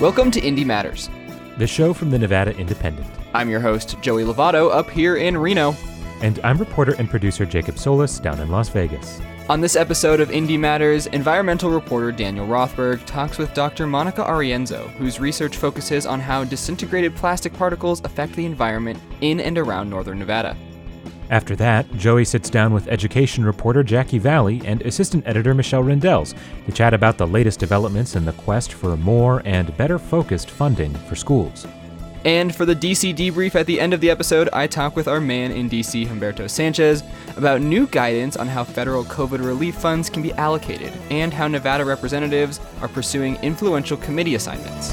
Welcome to IndyMatters, the show from the Nevada Independent. I'm your host, Joey Lovato, up here in Reno. And I'm reporter and producer Jacob Solis down in Las Vegas. On this episode of IndyMatters, environmental reporter Daniel Rothberg talks with Dr. Monica Arienzo, whose research focuses on how disintegrated plastic particles affect the environment in and around northern Nevada. After that, Joey sits down with education reporter Jackie Valley and assistant editor Michelle Rindels to chat about the latest developments in the quest for more and better focused funding for schools. And for the DC debrief at the end of the episode, I talk with our man in DC, Humberto Sanchez, about new guidance on how federal COVID relief funds can be allocated and how Nevada representatives are pursuing influential committee assignments.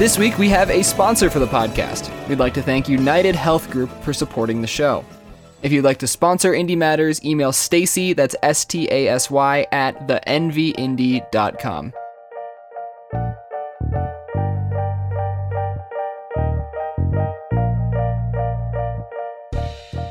This week, we have a sponsor for the podcast. We'd like to thank United Health Group for supporting the show. If you'd like to sponsor IndyMatters, email Stacy, that's S T A S Y, at thenvindy.com.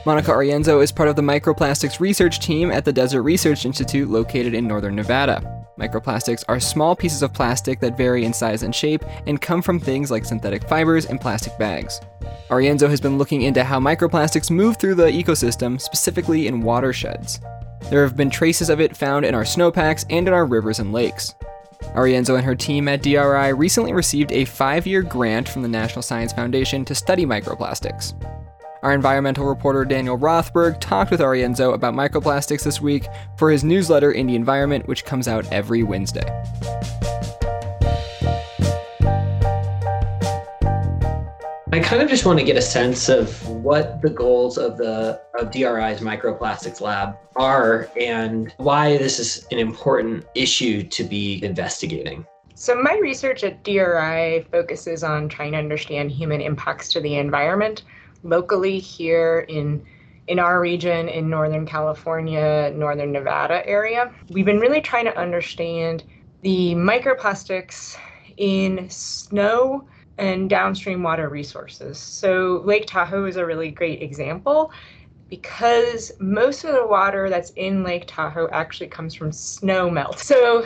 Monica Arienzo is part of the microplastics research team at the Desert Research Institute located in northern Nevada. Microplastics are small pieces of plastic that vary in size and shape and come from things like synthetic fibers and plastic bags. Arienzo has been looking into how microplastics move through the ecosystem, specifically in watersheds. There have been traces of it found in our snowpacks and in our rivers and lakes. Arienzo and her team at DRI recently received a five year grant from the National Science Foundation to study microplastics. Our environmental reporter Daniel Rothberg talked with Arienzo about microplastics this week for his newsletter In the Environment, which comes out every Wednesday. I kind of just want to get a sense of what the goals of the of DRI's microplastics lab are and why this is an important issue to be investigating. So, my research at DRI focuses on trying to understand human impacts to the environment locally here in in our region in Northern California, Northern Nevada area. We've been really trying to understand the microplastics in snow and downstream water resources. So, Lake Tahoe is a really great example because most of the water that's in Lake Tahoe actually comes from snow melt. So,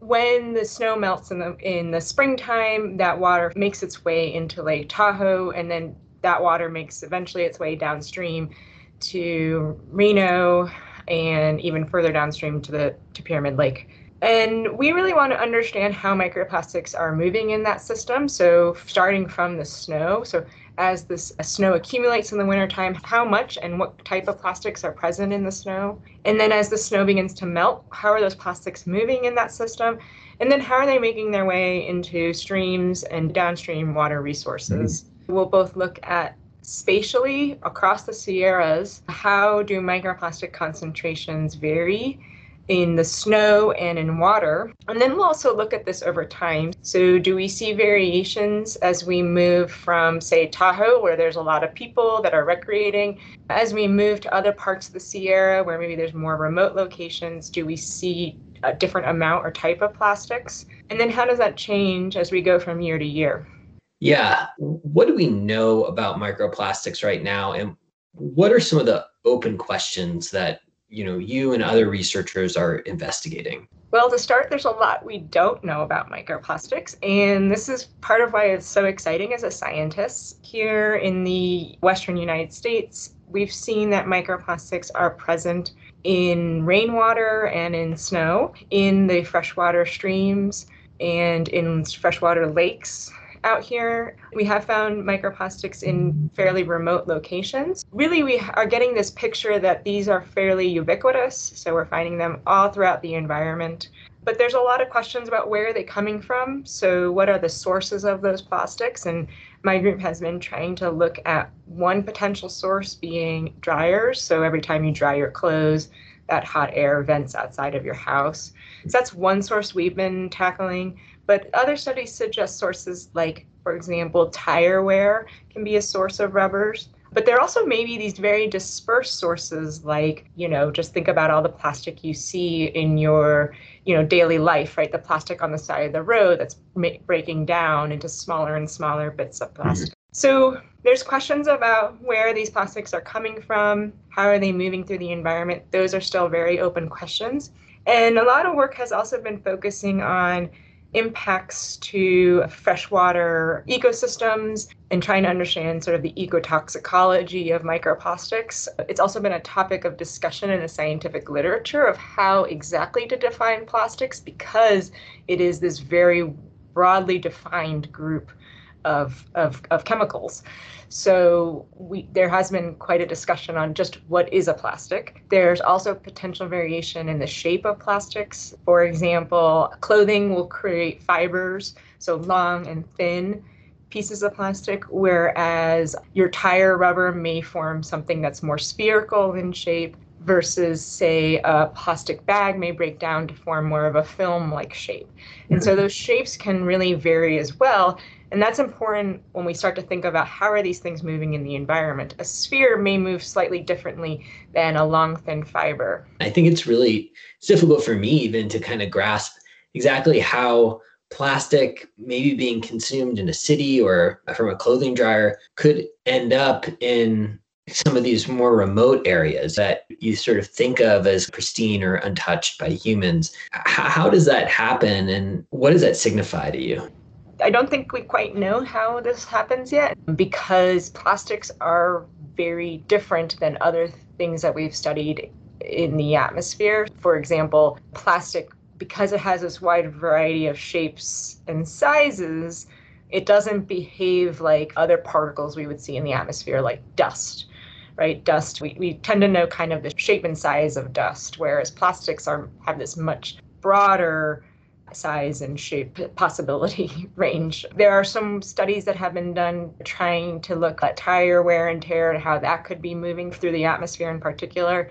when the snow melts in the in the springtime, that water makes its way into Lake Tahoe and then that water makes eventually its way downstream to Reno and even further downstream to the to Pyramid Lake. And we really want to understand how microplastics are moving in that system. So starting from the snow, so as this snow accumulates in the wintertime, how much and what type of plastics are present in the snow. And then as the snow begins to melt, how are those plastics moving in that system? And then how are they making their way into streams and downstream water resources? Mm-hmm. We'll both look at spatially across the Sierras, how do microplastic concentrations vary in the snow and in water. And then we'll also look at this over time. So, do we see variations as we move from, say, Tahoe, where there's a lot of people that are recreating, as we move to other parts of the Sierra, where maybe there's more remote locations? Do we see a different amount or type of plastics? And then how does that change as we go from year to year? Yeah. What do we know about microplastics right now? And what are some of the open questions that you know you and other researchers are investigating? Well, to start, there's a lot we don't know about microplastics, and this is part of why it's so exciting as a scientist. Here in the Western United States, we've seen that microplastics are present in rainwater and in snow, in the freshwater streams, and in freshwater lakes out here. We have found microplastics in fairly remote locations. Really, we are getting this picture that these are fairly ubiquitous, so we're finding them all throughout the environment. But there's a lot of questions about where are they coming from? So, what are the sources of those plastics? And my group has been trying to look at one potential source being dryers. So, every time you dry your clothes, that hot air vents outside of your house. So that's one source we've been tackling. But other studies suggest sources like, for example, tire wear can be a source of rubbers. But there are also maybe these very dispersed sources, like, you know, just think about all the plastic you see in your, you know, daily life, right? The plastic on the side of the road that's ma- breaking down into smaller and smaller bits of plastic. Mm-hmm. So there's questions about where these plastics are coming from, how are they moving through the environment. Those are still very open questions. And a lot of work has also been focusing on impacts to freshwater ecosystems and trying to understand sort of the ecotoxicology of microplastics. It's also been a topic of discussion in the scientific literature of how exactly to define plastics because it is this very broadly defined group of, of, of chemicals. So we, there has been quite a discussion on just what is a plastic. There's also potential variation in the shape of plastics. For example, clothing will create fibers, so long and thin pieces of plastic, whereas your tire rubber may form something that's more spherical in shape versus say a plastic bag may break down to form more of a film like shape. And so mm-hmm. those shapes can really vary as well. And that's important when we start to think about how are these things moving in the environment. A sphere may move slightly differently than a long, thin fiber. I think it's really it's difficult for me even to kind of grasp exactly how plastic maybe being consumed in a city or from a clothing dryer could end up in some of these more remote areas that you sort of think of as pristine or untouched by humans. How, does that happen and what does that signify to you? I don't think we quite know how this happens yet because plastics are very different than other things that we've studied in the atmosphere. For example, plastic, because it has this wide variety of shapes and sizes, it doesn't behave like other particles we would see in the atmosphere, like dust. Right, dust. We, we tend to know kind of the shape and size of dust, whereas plastics are have this much broader size and shape possibility range. There are some studies that have been done trying to look at tire wear and tear and how that could be moving through the atmosphere in particular.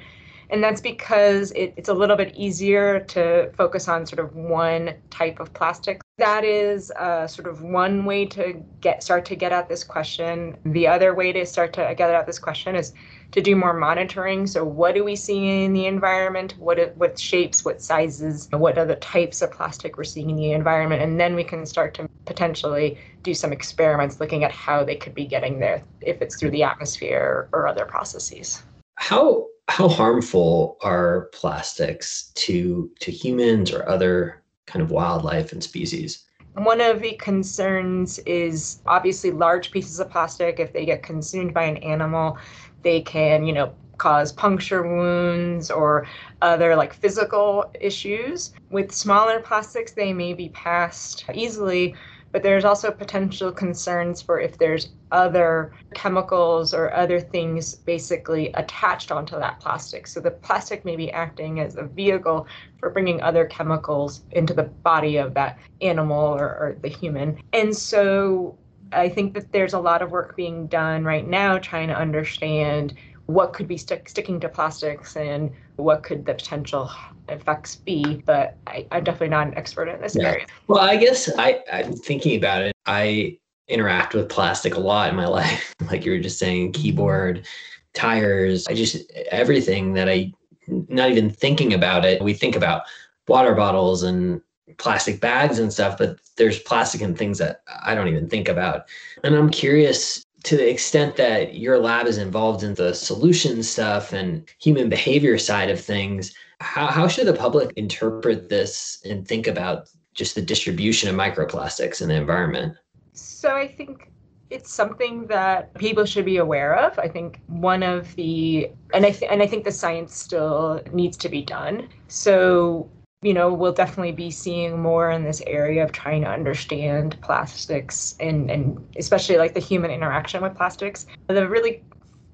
And that's because it, it's a little bit easier to focus on sort of one type of plastic. That is uh, sort of one way to get start to get at this question. The other way to start to get at this question is to do more monitoring. So, what do we see in the environment? What what shapes, what sizes, what other types of plastic we're seeing in the environment, and then we can start to potentially do some experiments looking at how they could be getting there, if it's through the atmosphere or other processes. How how harmful are plastics to to humans or other kind of wildlife and species? One of the concerns is obviously large pieces of plastic, if they get consumed by an animal, they can, you know, cause puncture wounds or other like physical issues. With smaller plastics, they may be passed easily, but there's also potential concerns for if there's other chemicals or other things basically attached onto that plastic. So the plastic may be acting as a vehicle for bringing other chemicals into the body of that animal or, or the human. And so I think that there's a lot of work being done right now trying to understand what could be stick, sticking to plastics and what could the potential effects be. But I, am definitely not an expert in this yeah. area. Well, I guess I, I'm thinking about it. I interact with plastic a lot in my life, like you were just saying, keyboard, tires, I just everything that I not even thinking about it. We think about water bottles and plastic bags and stuff, but there's plastic and things that I don't even think about. And I'm curious to the extent that your lab is involved in the solution stuff and human behavior side of things, how, how should the public interpret this and think about just the distribution of microplastics in the environment? So I think it's something that people should be aware of. I think one of the and I th- and I think the science still needs to be done. So you know, we'll definitely be seeing more in this area of trying to understand plastics and, and especially like the human interaction with plastics. The really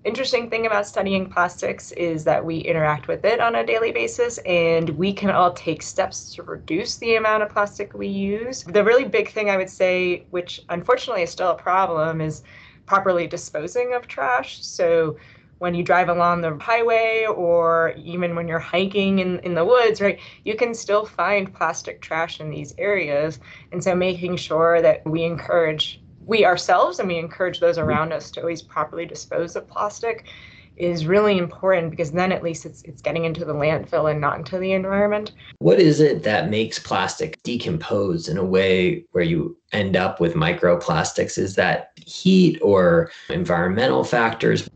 interesting thing about studying plastics is that we interact with it on a daily basis and we can all take steps to reduce the amount of plastic we use. The really big thing I would say, which unfortunately is still a problem, is properly disposing of trash. So when you drive along the highway or even when you're hiking in, in the woods, right, you can still find plastic trash in these areas. And so making sure that we encourage, we ourselves and we encourage those mm-hmm. around us to always properly dispose of plastic is really important because then at least it's it's getting into the landfill and not into the environment. What is it that makes plastic decompose in a way where you end up with microplastics? Is that heat or environmental factors?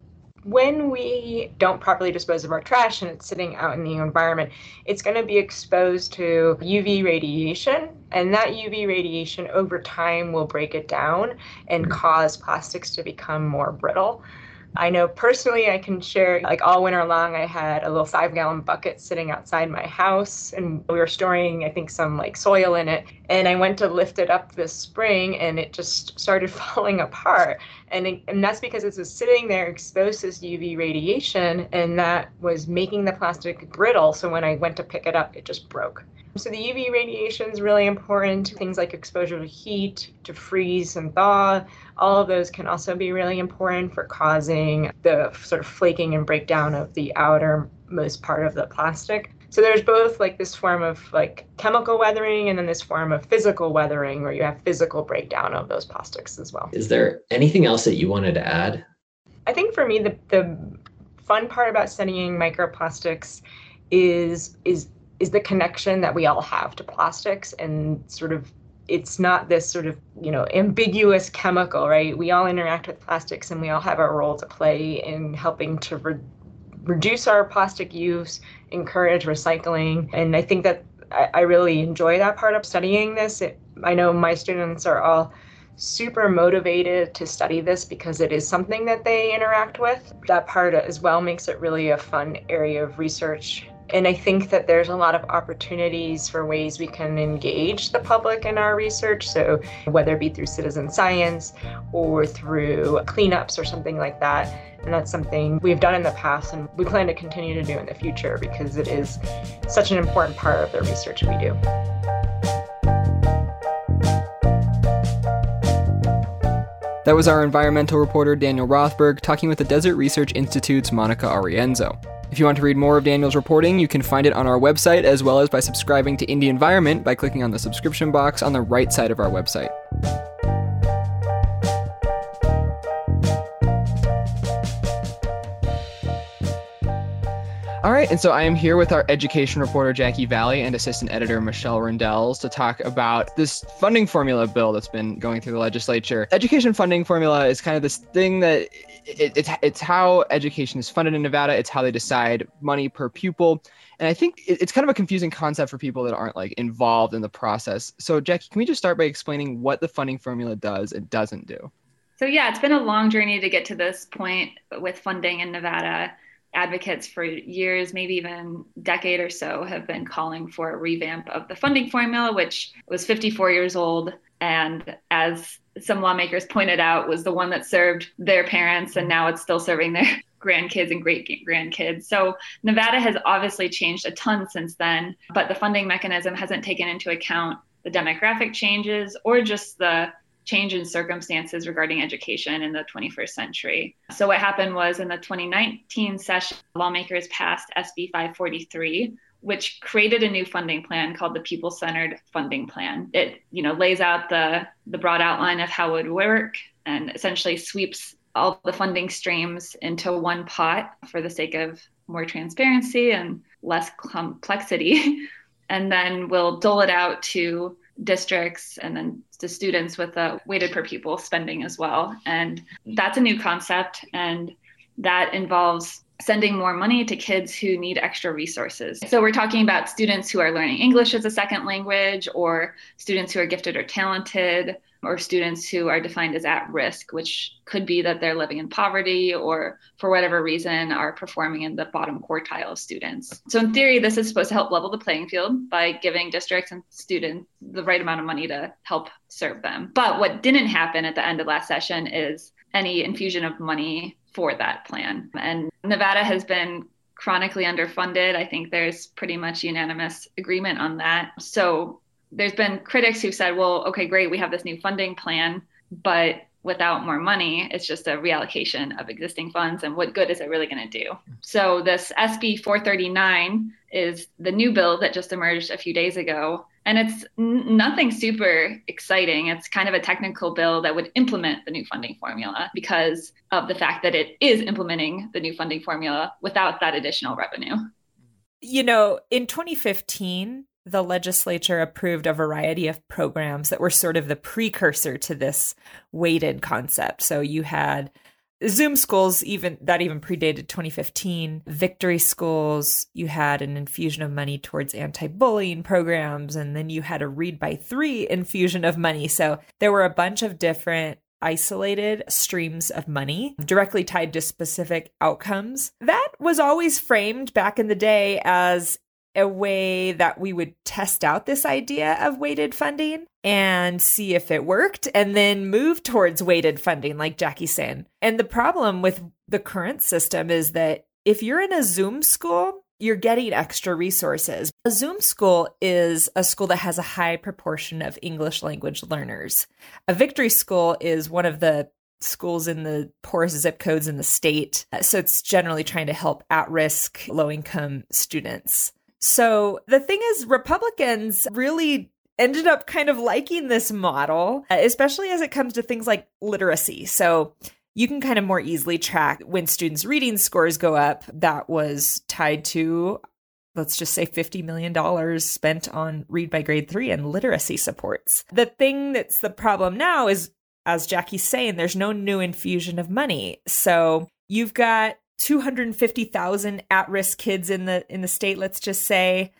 When we don't properly dispose of our trash and it's sitting out in the environment, it's going to be exposed to UV radiation. And that UV radiation over time will break it down and mm-hmm. cause plastics to become more brittle. I know personally, I can share like all winter long, I had a little five gallon bucket sitting outside my house and we were storing, I think, some like soil in it. And I went to lift it up this spring and it just started falling apart. And, it, and that's because it was sitting there exposed to this UV radiation and that was making the plastic brittle. So when I went to pick it up, it just broke. So the UV radiation is really important. Things like exposure to heat, to freeze and thaw, all of those can also be really important for causing the sort of flaking and breakdown of the outermost part of the plastic. So there's both like this form of like chemical weathering and then this form of physical weathering where you have physical breakdown of those plastics as well. Is there anything else that you wanted to add? I think for me the the fun part about studying microplastics is is is the connection that we all have to plastics and sort of it's not this sort of you know ambiguous chemical right we all interact with plastics and we all have a role to play in helping to re- reduce our plastic use encourage recycling. And i think that I, I really enjoy that part of studying this. It, i know my students are all super motivated to study this because it is something that they interact with. That part as well makes it really a fun area of research and I think that there's a lot of opportunities for ways we can engage the public in our research. So, whether it be through citizen science or through cleanups or something like that. And that's something we've done in the past and we plan to continue to do in the future because it is such an important part of the research we do. That was our environmental reporter Daniel Rothberg talking with the Desert Research Institute's Monica Arienzo. If you want to read more of Daniel's reporting, you can find it on our website as well as by subscribing to Indy Environment by clicking on the subscription box on the right side of our website. Right, and so I am here with our education reporter Jackie Valley and assistant editor Michelle Rindels to talk about this funding formula bill that's been going through the legislature. Education funding formula is kind of this thing that it, it's it's how education is funded in Nevada. It's how they decide money per pupil, and I think it, it's kind of a confusing concept for people that aren't like involved in the process. So Jackie, can we just start by explaining what the funding formula does and doesn't do? So yeah, it's been a long journey to get to this point with funding in Nevada advocates for years, maybe even decade or so, have been calling for a revamp of the funding formula, which was 54 years old. And as some lawmakers pointed out, was the one that served their parents, and now it's still serving their grandkids and great grandkids. So Nevada has obviously changed a ton since then, but the funding mechanism hasn't taken into account the demographic changes or just the change in circumstances regarding education in the 21st century. So, what happened was in the 2019 session, lawmakers passed SB 543 which created a new funding plan called the pupil centered funding plan it you know lays out the the broad outline of how it would work and essentially sweeps all the funding streams into one pot for the sake of more transparency and less complexity and then we'll dole it out to districts and then to students with a weighted per pupil spending as well. And mm-hmm. that's a new concept. And that involves sending more money to kids who need extra resources. So we're talking about students who are learning English as a second language, or students who are gifted or talented, or students who are defined as at risk, which could be that they're living in poverty or for whatever reason are performing in the bottom quartile of students. So, in theory, this is supposed to help level the playing field by giving districts and students the right amount of money to help serve them. But what didn't happen at the end of last session is any infusion of money for that plan. And Nevada has been chronically underfunded. I think there's pretty much unanimous agreement on that. So there's been critics who said, well, okay, great, we have this new funding plan, but without more money, it's just a reallocation of existing funds. And what good is it really going to do? So, this SB 439 is the new bill that just emerged a few days ago. And it's n- nothing super exciting. It's kind of a technical bill that would implement the new funding formula because of the fact that it is implementing the new funding formula without that additional revenue. You know, in 2015, the legislature approved a variety of programs that were sort of the precursor to this weighted concept. So you had Zoom schools, even that even predated 2015. Victory schools, you had an infusion of money towards anti-bullying programs, and then you had a read by three infusion of money. So there were a bunch of different isolated streams of money directly tied to specific outcomes. That was always framed back in the day as a way that we would test out this idea of weighted funding and see if it worked and then move towards weighted funding, like Jackie's saying. And the problem with the current system is that if you're in a Zoom school, you're getting extra resources. A Zoom school is a school that has a high proportion of English language learners. A victory school is one of the schools in the poorest zip codes in the state. So it's generally trying to help at risk, low income students. So the thing is, Republicans really ended up kind of liking this model, uh, especially as it comes to things like literacy. So you can kind of more easily track when students' reading scores go up. That was tied to, let's just say, $50 million spent on Read by Grade 3 and literacy supports. The thing that's the problem now is, as Jackie's saying, there's no new infusion of money. So you've got 250,000 at-risk kids in the in the state let's just say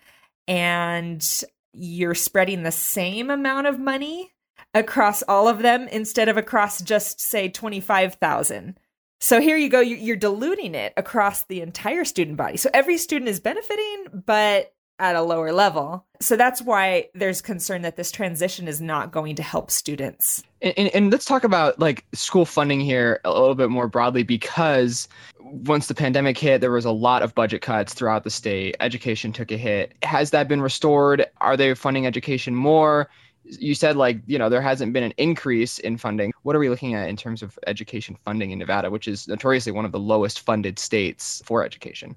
and you're spreading the same amount of money across all of them instead of across just say 25,000. So here you go you're diluting it across the entire student body. So every student is benefiting but at a lower level. So that's why there's concern that this transition is not going to help students. And, and, and, let's talk about like school funding here a little bit more broadly because once the pandemic hit, there was a lot of budget cuts throughout the state. Education took a hit. Has that been restored? Are they funding education more? You said like, you know, there hasn't been an increase in funding. What are we looking at in terms of education funding in Nevada, which is notoriously one of the lowest funded states for education?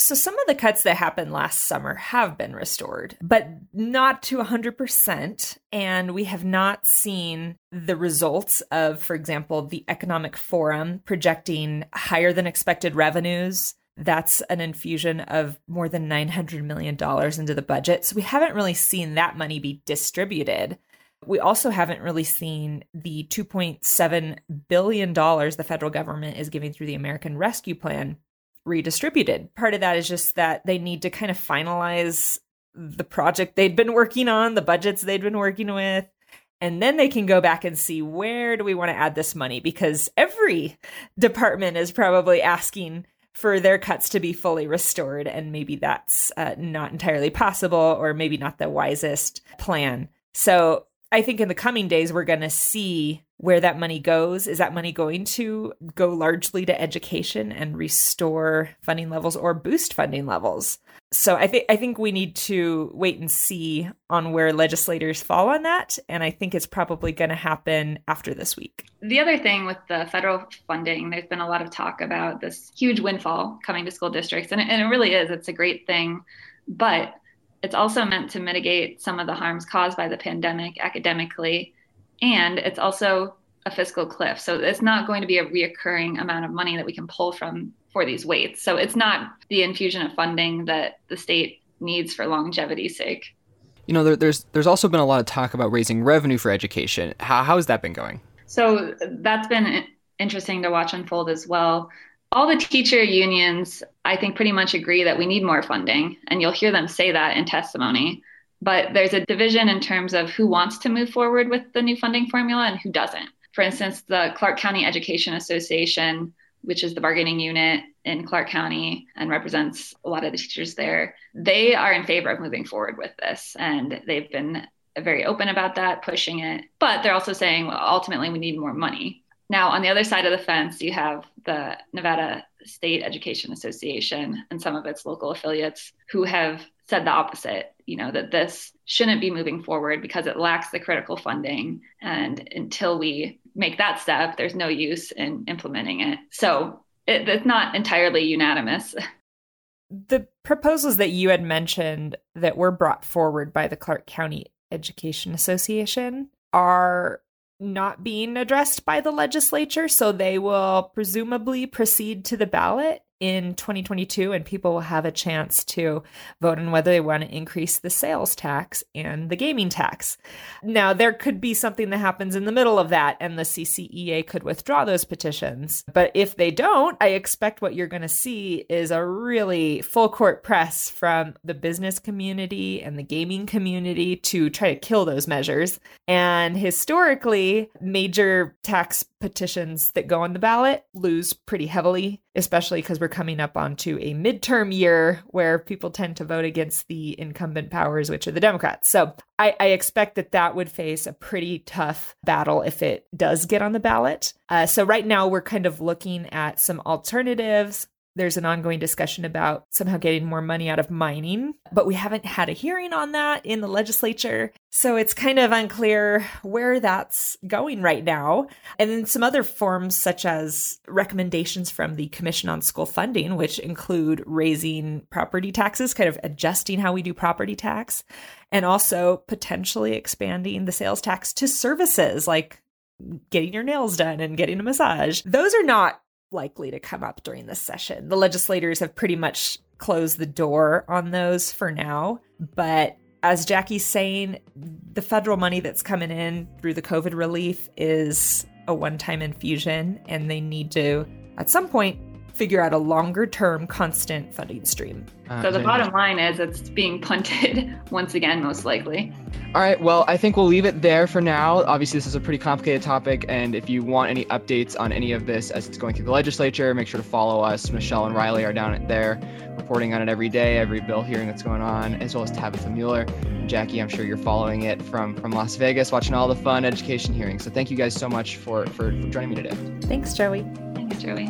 So, some of the cuts that happened last summer have been restored, but not to 100%. And we have not seen the results of, for example, the Economic Forum projecting higher than expected revenues. That's an infusion of more than $900 million into the budget. So, we haven't really seen that money be distributed. We also haven't really seen the $2.7 billion the federal government is giving through the American Rescue Plan redistributed. Part of that is just that they need to kind of finalize the project they'd been working on, the budgets they'd been working with. And then they can go back and see where do we want to add this money because every department is probably asking for their cuts to be fully restored. And maybe that's uh, not entirely possible or maybe not the wisest plan. So I think in the coming days, we're going to see where that money goes. Is that money going to go largely to education and restore funding levels or boost funding levels? So I think I think we need to wait and see on where legislators fall on that, and I think it's probably going to happen after this week. The other thing with the federal funding, there's been a lot of talk about this huge windfall coming to school districts, and it, and it really is. It's a great thing, but it's also meant to mitigate some of the harms caused by the pandemic academically. And it's also a fiscal cliff. So it's not going to be a reoccurring amount of money that we can pull from for these weights. So it's not the infusion of funding that the state needs for longevity's sake. You know, there, there's there's also been a lot of talk about raising revenue for education. How how has that been going? So that's been interesting to watch unfold as well all the teacher unions, I think, pretty much agree that we need more funding. And you'll hear them say that in testimony. But there's a division in terms of who wants to move forward with the new funding formula and who doesn't. For instance, the Clark County Education Association, which is the bargaining unit in Clark County and represents a lot of the teachers there, they are in favor of moving forward with this. And they've been very open about that, pushing it. But they're also saying, well, ultimately, we need more money. Now, on the other side of the fence, you have the Nevada State Education Association and some of its local affiliates who have said the opposite, you know, that this shouldn't be moving forward because it lacks the critical funding. And until we make that step, there's no use in implementing it. So it, it's not entirely unanimous. The proposals that you had mentioned that were brought forward by the Clark County Education Association are not being addressed by the legislature, so they will presumably proceed to the ballot in 2022, and people will have a chance to vote on whether they want to increase the sales tax and the gaming tax. Now, there could be something that happens in the middle of that, and the CCEA could withdraw those petitions. But if they don't, I expect what you're going to see is a really full court press from the business community and the gaming community to try to kill those measures. And historically, major tax petitions that go on the ballot lose pretty heavily, especially because we're coming up onto a midterm year where people tend to vote against the incumbent powers, which are the Democrats. So I, I expect that that would face a pretty tough battle if it does get on the ballot. Uh, so right now we're kind of looking at some alternatives there's an ongoing discussion about somehow getting more money out of mining, but we haven't had a hearing on that in the legislature. So it's kind of unclear where that's going right now. And then some other forms, such as recommendations from the Commission on School Funding, which include raising property taxes, kind of adjusting how we do property tax, and also potentially expanding the sales tax to services like getting your nails done and getting a massage. Those are not likely to come up during this session. The legislators have pretty much closed the door on those for now, but as Jackie's saying, the federal money that's coming in through the COVID relief is a one time infusion, and they need to, at some point, figure out a longer term constant funding stream. Uh, so the bottom line is it's being punted once again, most likely. All right, well, I think we'll leave it there for now. Obviously, this is a pretty complicated topic, and if you want any updates on any of this as it's going through the legislature, make sure to follow us. Michelle and Riley are down there reporting on it every day, every bill hearing that's going on, as well as Tabitha Mueller. Jackie, I'm sure you're following it from, from Las Vegas, watching all the fun education hearings. So thank you guys so much for, for, for joining me today. Thanks, Joey. Thanks, Joey.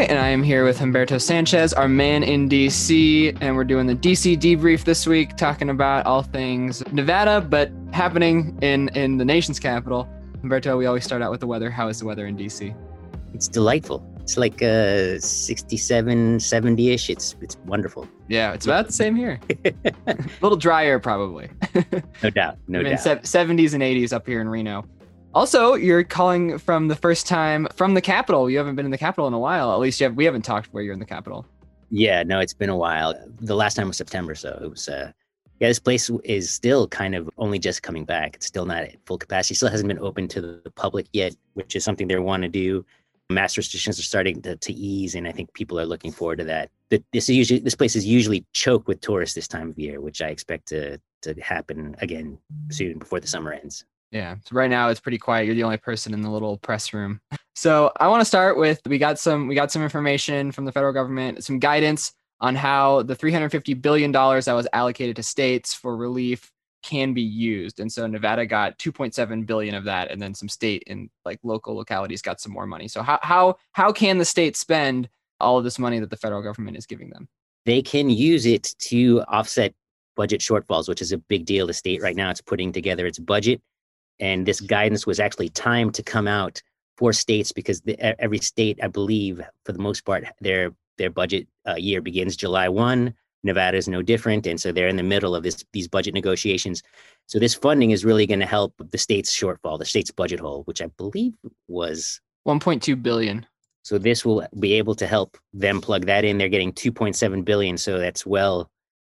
Right, and I am here with Humberto Sanchez, our man in DC, and we're doing the DC debrief this week, talking about all things Nevada, but happening in in the nation's capital. Humberto, we always start out with the weather. How is the weather in DC? It's delightful. It's like uh 67, 70ish. It's it's wonderful. Yeah, it's about the same here. a little drier, probably. no doubt. No I doubt. 70s and 80s up here in Reno. Also, you're calling from the first time from the capital. You haven't been in the capital in a while. At least have, we haven't talked where you're in the capital. Yeah, no, it's been a while. The last time was September, so it was. Uh, yeah, this place is still kind of only just coming back. It's still not at full capacity. Still hasn't been open to the public yet, which is something they want to do. Mass restrictions are starting to, to ease, and I think people are looking forward to that. This is usually this place is usually choked with tourists this time of year, which I expect to to happen again soon before the summer ends. Yeah. So right now it's pretty quiet. You're the only person in the little press room. So I want to start with we got some we got some information from the federal government, some guidance on how the 350 billion dollars that was allocated to states for relief can be used. And so Nevada got 2.7 billion of that and then some state and like local localities got some more money. So how how how can the state spend all of this money that the federal government is giving them? They can use it to offset budget shortfalls, which is a big deal. The state right now it's putting together its budget and this guidance was actually timed to come out for states because the, every state, I believe, for the most part, their their budget uh, year begins July one. Nevada is no different, and so they're in the middle of this these budget negotiations. So this funding is really going to help the state's shortfall, the state's budget hole, which I believe was 1.2 billion. So this will be able to help them plug that in. They're getting 2.7 billion, so that's well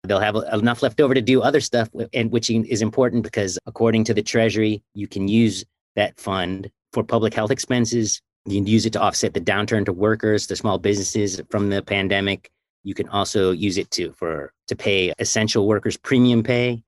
They'll have enough left over to do other stuff, and which is important because according to the Treasury, you can use that fund for public health expenses. You can use it to offset the downturn to workers, to small businesses from the pandemic. You can also use it to for to pay essential workers premium pay.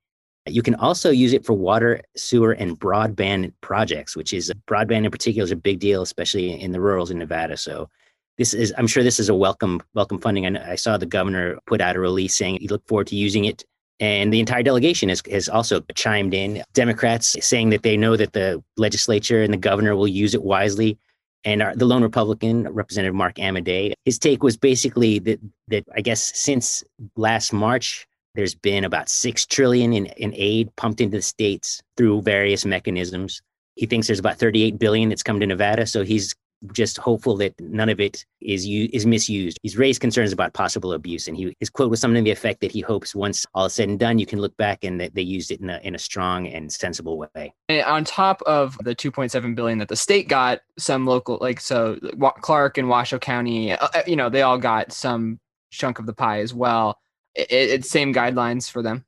You can also use it for water, sewer, and broadband projects, which is broadband in particular is a big deal, especially in the rurals in Nevada. So this is i'm sure this is a welcome welcome funding. And i saw the governor put out a release saying he looked forward to using it and the entire delegation has, has also chimed in. Democrats saying that they know that the legislature and the governor will use it wisely and our, the lone republican representative mark amodei his take was basically that that i guess since last march there's been about six trillion in, in aid pumped into the states through various mechanisms. He thinks there's about 38 billion that's come to nevada so he's just hopeful that none of it is u- is misused. He's raised concerns about possible abuse, and he his quote was something to the effect that he hopes once all is said and done, you can look back and that they used it in a in a strong and sensible way. And on top of the 2.7 billion that the state got, some local like so Clark and Washoe County, uh, uh, you know, they all got some chunk of the pie as well. It, it's same guidelines for them.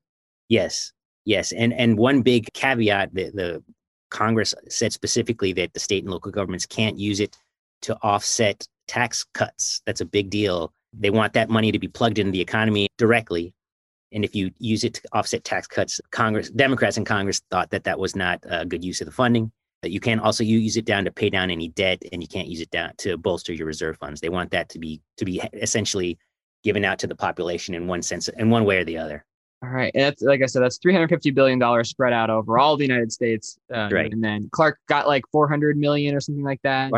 Yes, yes, and and one big caveat that the Congress said specifically that the state and local governments can't use it to offset tax cuts. That's a big deal. They want that money to be plugged into the economy directly. And if you use it to offset tax cuts, Congress, Democrats in Congress thought that that was not a good use of the funding. That you can also use it down to pay down any debt, and you can't use it down to bolster your reserve funds. They want that to be to be essentially given out to the population in one sense, in one way or the other. All right, and that's like I said, that's 350 billion dollars spread out over all the United States. Uh, right, and then Clark got like 400 million or something like that.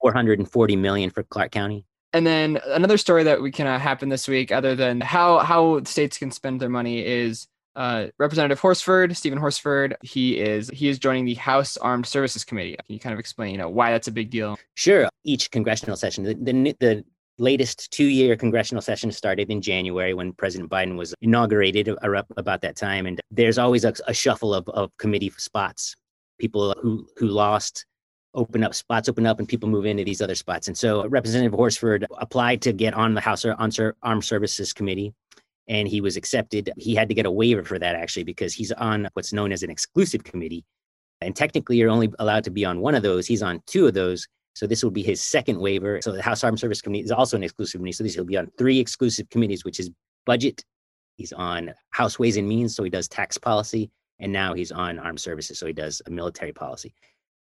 440 million for Clark County. And then another story that we can uh, happen this week, other than how how states can spend their money, is uh, Representative Horsford, Stephen Horsford. He is he is joining the House Armed Services Committee. Can you kind of explain, you know, why that's a big deal? Sure. Each congressional session, the the, the latest two year congressional session started in January when President Biden was inaugurated about that time. And there's always a, a shuffle of, of committee spots. People who, who lost open up spots open up and people move into these other spots. And so Representative Horsford applied to get on the House Armed Services Committee and he was accepted. He had to get a waiver for that actually because he's on what's known as an exclusive committee. And technically, you're only allowed to be on one of those. He's on two of those. So this will be his second waiver. So the House Armed Service Committee is also an exclusive committee. So will be on three exclusive committees, which is budget. He's on House Ways and Means, so he does tax policy, and now he's on Armed Services, so he does a military policy.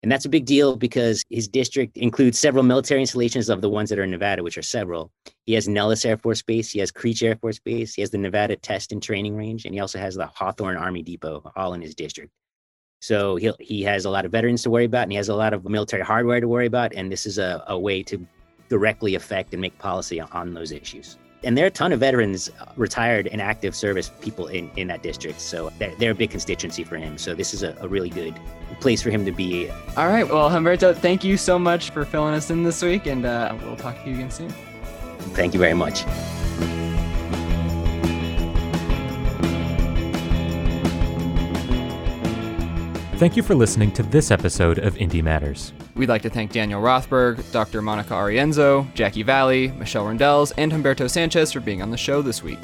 And that's a big deal because his district includes several military installations of the ones that are in Nevada, which are several. He has Nellis Air Force Base, he has Creech Air Force Base, he has the Nevada Test and Training Range, and he also has the Hawthorne Army Depot, all in his district. So he he has a lot of veterans to worry about, and he has a lot of military hardware to worry about. And this is a, a way to directly affect and make policy on those issues. And there are a ton of veterans, uh, retired and active service people in, in that district. So they're, they're a big constituency for him. So this is a, a really good place for him to be. All right. Well, Humberto, thank you so much for filling us in this week. And uh, we'll talk to you again soon. Thank you very much. Thank you for listening to this episode of IndyMatters. We'd like to thank Daniel Rothberg, Dr. Monica Arienzo, Jackie Valley, Michelle Rindels, and Humberto Sanchez for being on the show this week.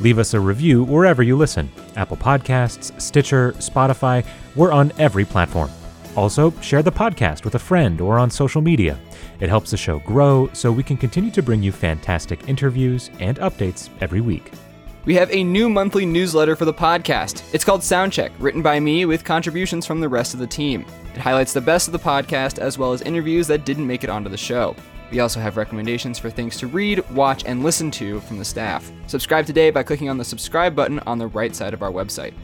Leave us a review wherever you listen Apple Podcasts, Stitcher, Spotify. We're on every platform. Also, share the podcast with a friend or on social media. It helps the show grow so we can continue to bring you fantastic interviews and updates every week we have a new monthly newsletter for the podcast. It's called Soundcheck, written by me with contributions from the rest of the team. It highlights the best of the podcast as well as interviews that didn't make it onto the show. We also have recommendations for things to read, watch, and listen to from the staff. Subscribe today by clicking on the subscribe button on the right side of our website.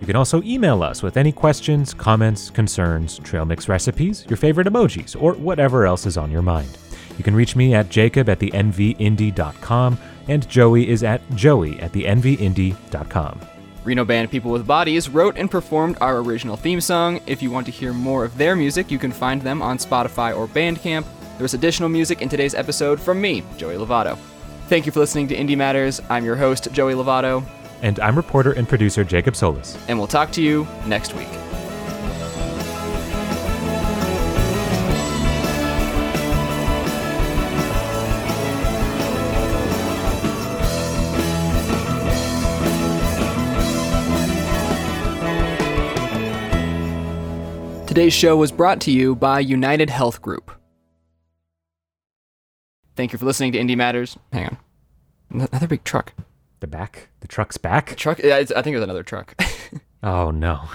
You can also email us with any questions, comments, concerns, trail mix recipes, your favorite emojis, or whatever else is on your mind. You can reach me at jacob at the nvindy.com and Joey is at joey at the nvindy.com. Reno band People with Bodies wrote and performed our original theme song. If you want to hear more of their music, you can find them on Spotify or Bandcamp. There's additional music in today's episode from me, Joey Lovato. Thank you for listening to IndyMatters. I'm your host, Joey Lovato. And I'm reporter and producer Jacob Solis. And we'll talk to you next week. Today's show was brought to you by United Health Group. Thank you for listening to IndyMatters. Hang on. Another big truck. The back? The truck's back? The truck? Yeah, I think it was another truck. oh, no.